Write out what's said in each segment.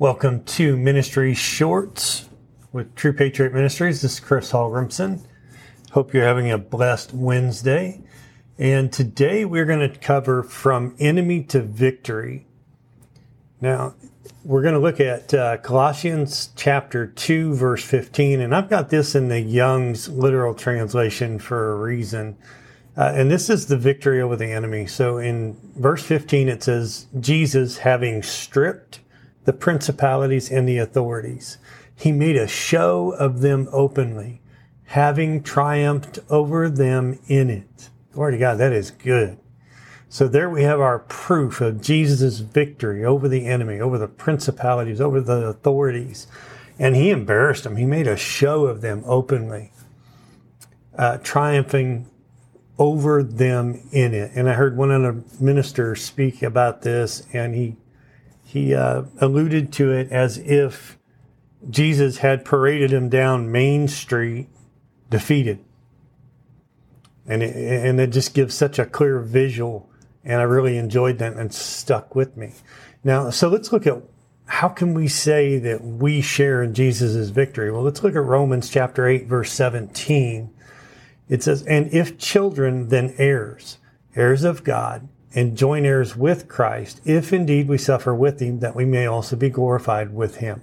Welcome to Ministry Shorts with True Patriot Ministries. This is Chris Hallgrimson. Hope you're having a blessed Wednesday. And today we're going to cover From Enemy to Victory. Now, we're going to look at uh, Colossians chapter 2, verse 15. And I've got this in the Young's literal translation for a reason. Uh, and this is the victory over the enemy. So in verse 15, it says, Jesus having stripped the principalities and the authorities. He made a show of them openly, having triumphed over them in it. Glory to God, that is good. So there we have our proof of Jesus' victory over the enemy, over the principalities, over the authorities. And he embarrassed them. He made a show of them openly, uh, triumphing over them in it. And I heard one of the ministers speak about this, and he he uh, alluded to it as if Jesus had paraded him down Main Street defeated. And it, and it just gives such a clear visual. And I really enjoyed that and stuck with me. Now, so let's look at how can we say that we share in Jesus' victory? Well, let's look at Romans chapter 8, verse 17. It says, And if children, then heirs, heirs of God, and joint heirs with Christ, if indeed we suffer with him, that we may also be glorified with him.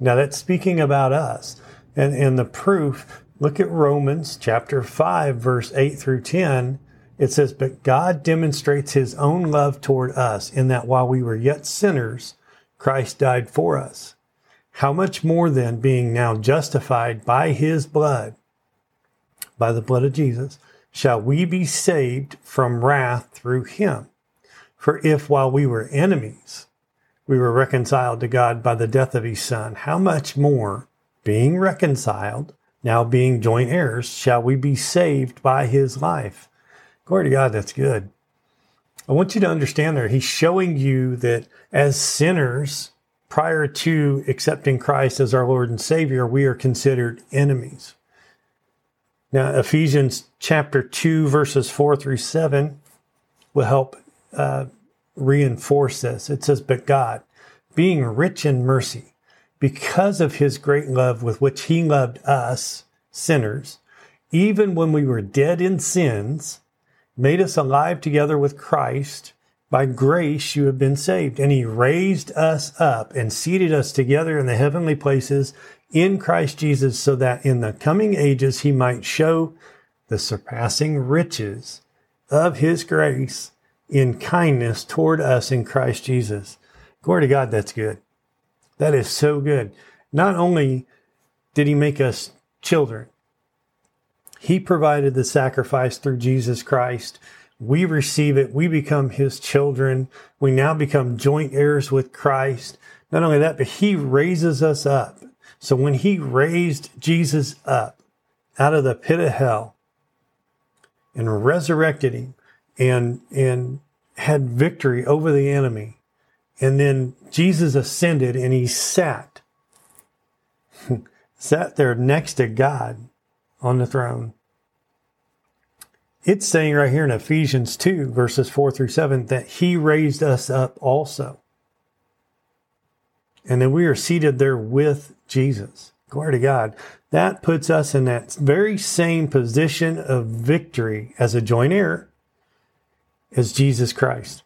Now that's speaking about us. And, and the proof, look at Romans chapter 5, verse 8 through 10. It says, But God demonstrates his own love toward us in that while we were yet sinners, Christ died for us. How much more then, being now justified by his blood, by the blood of Jesus, shall we be saved from wrath through him. For if while we were enemies, we were reconciled to God by the death of his son, how much more, being reconciled, now being joint heirs, shall we be saved by his life? Glory to God, that's good. I want you to understand there, he's showing you that as sinners, prior to accepting Christ as our Lord and Savior, we are considered enemies. Now, Ephesians chapter 2, verses 4 through 7 will help uh, reinforce this. It says, But God, being rich in mercy, because of his great love with which he loved us, sinners, even when we were dead in sins, made us alive together with Christ. By grace you have been saved. And he raised us up and seated us together in the heavenly places in Christ Jesus so that in the coming ages he might show the surpassing riches of his grace in kindness toward us in Christ Jesus. Glory to God, that's good. That is so good. Not only did he make us children, he provided the sacrifice through Jesus Christ. We receive it. We become his children. We now become joint heirs with Christ. Not only that, but he raises us up so when he raised Jesus up out of the pit of hell and resurrected him and, and had victory over the enemy, and then Jesus ascended and he sat, sat there next to God on the throne. It's saying right here in Ephesians 2, verses 4 through 7, that he raised us up also. And then we are seated there with Jesus. Glory to God. That puts us in that very same position of victory as a joint heir as Jesus Christ.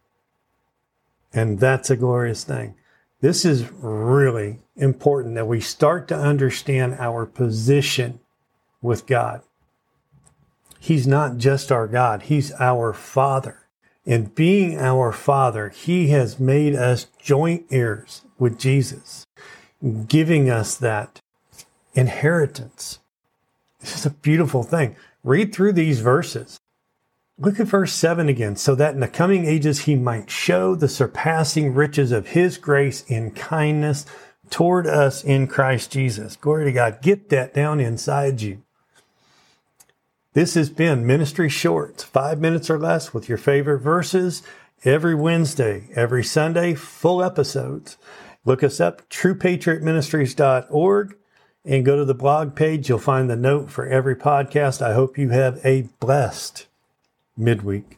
And that's a glorious thing. This is really important that we start to understand our position with God. He's not just our God, He's our Father. And being our Father, He has made us joint heirs with Jesus giving us that inheritance. This is a beautiful thing. Read through these verses. Look at verse 7 again. So that in the coming ages he might show the surpassing riches of his grace in kindness toward us in Christ Jesus. Glory to God. Get that down inside you. This has been Ministry Shorts, five minutes or less with your favorite verses every Wednesday, every Sunday, full episodes. Look us up, truepatriotministries.org, and go to the blog page. You'll find the note for every podcast. I hope you have a blessed midweek.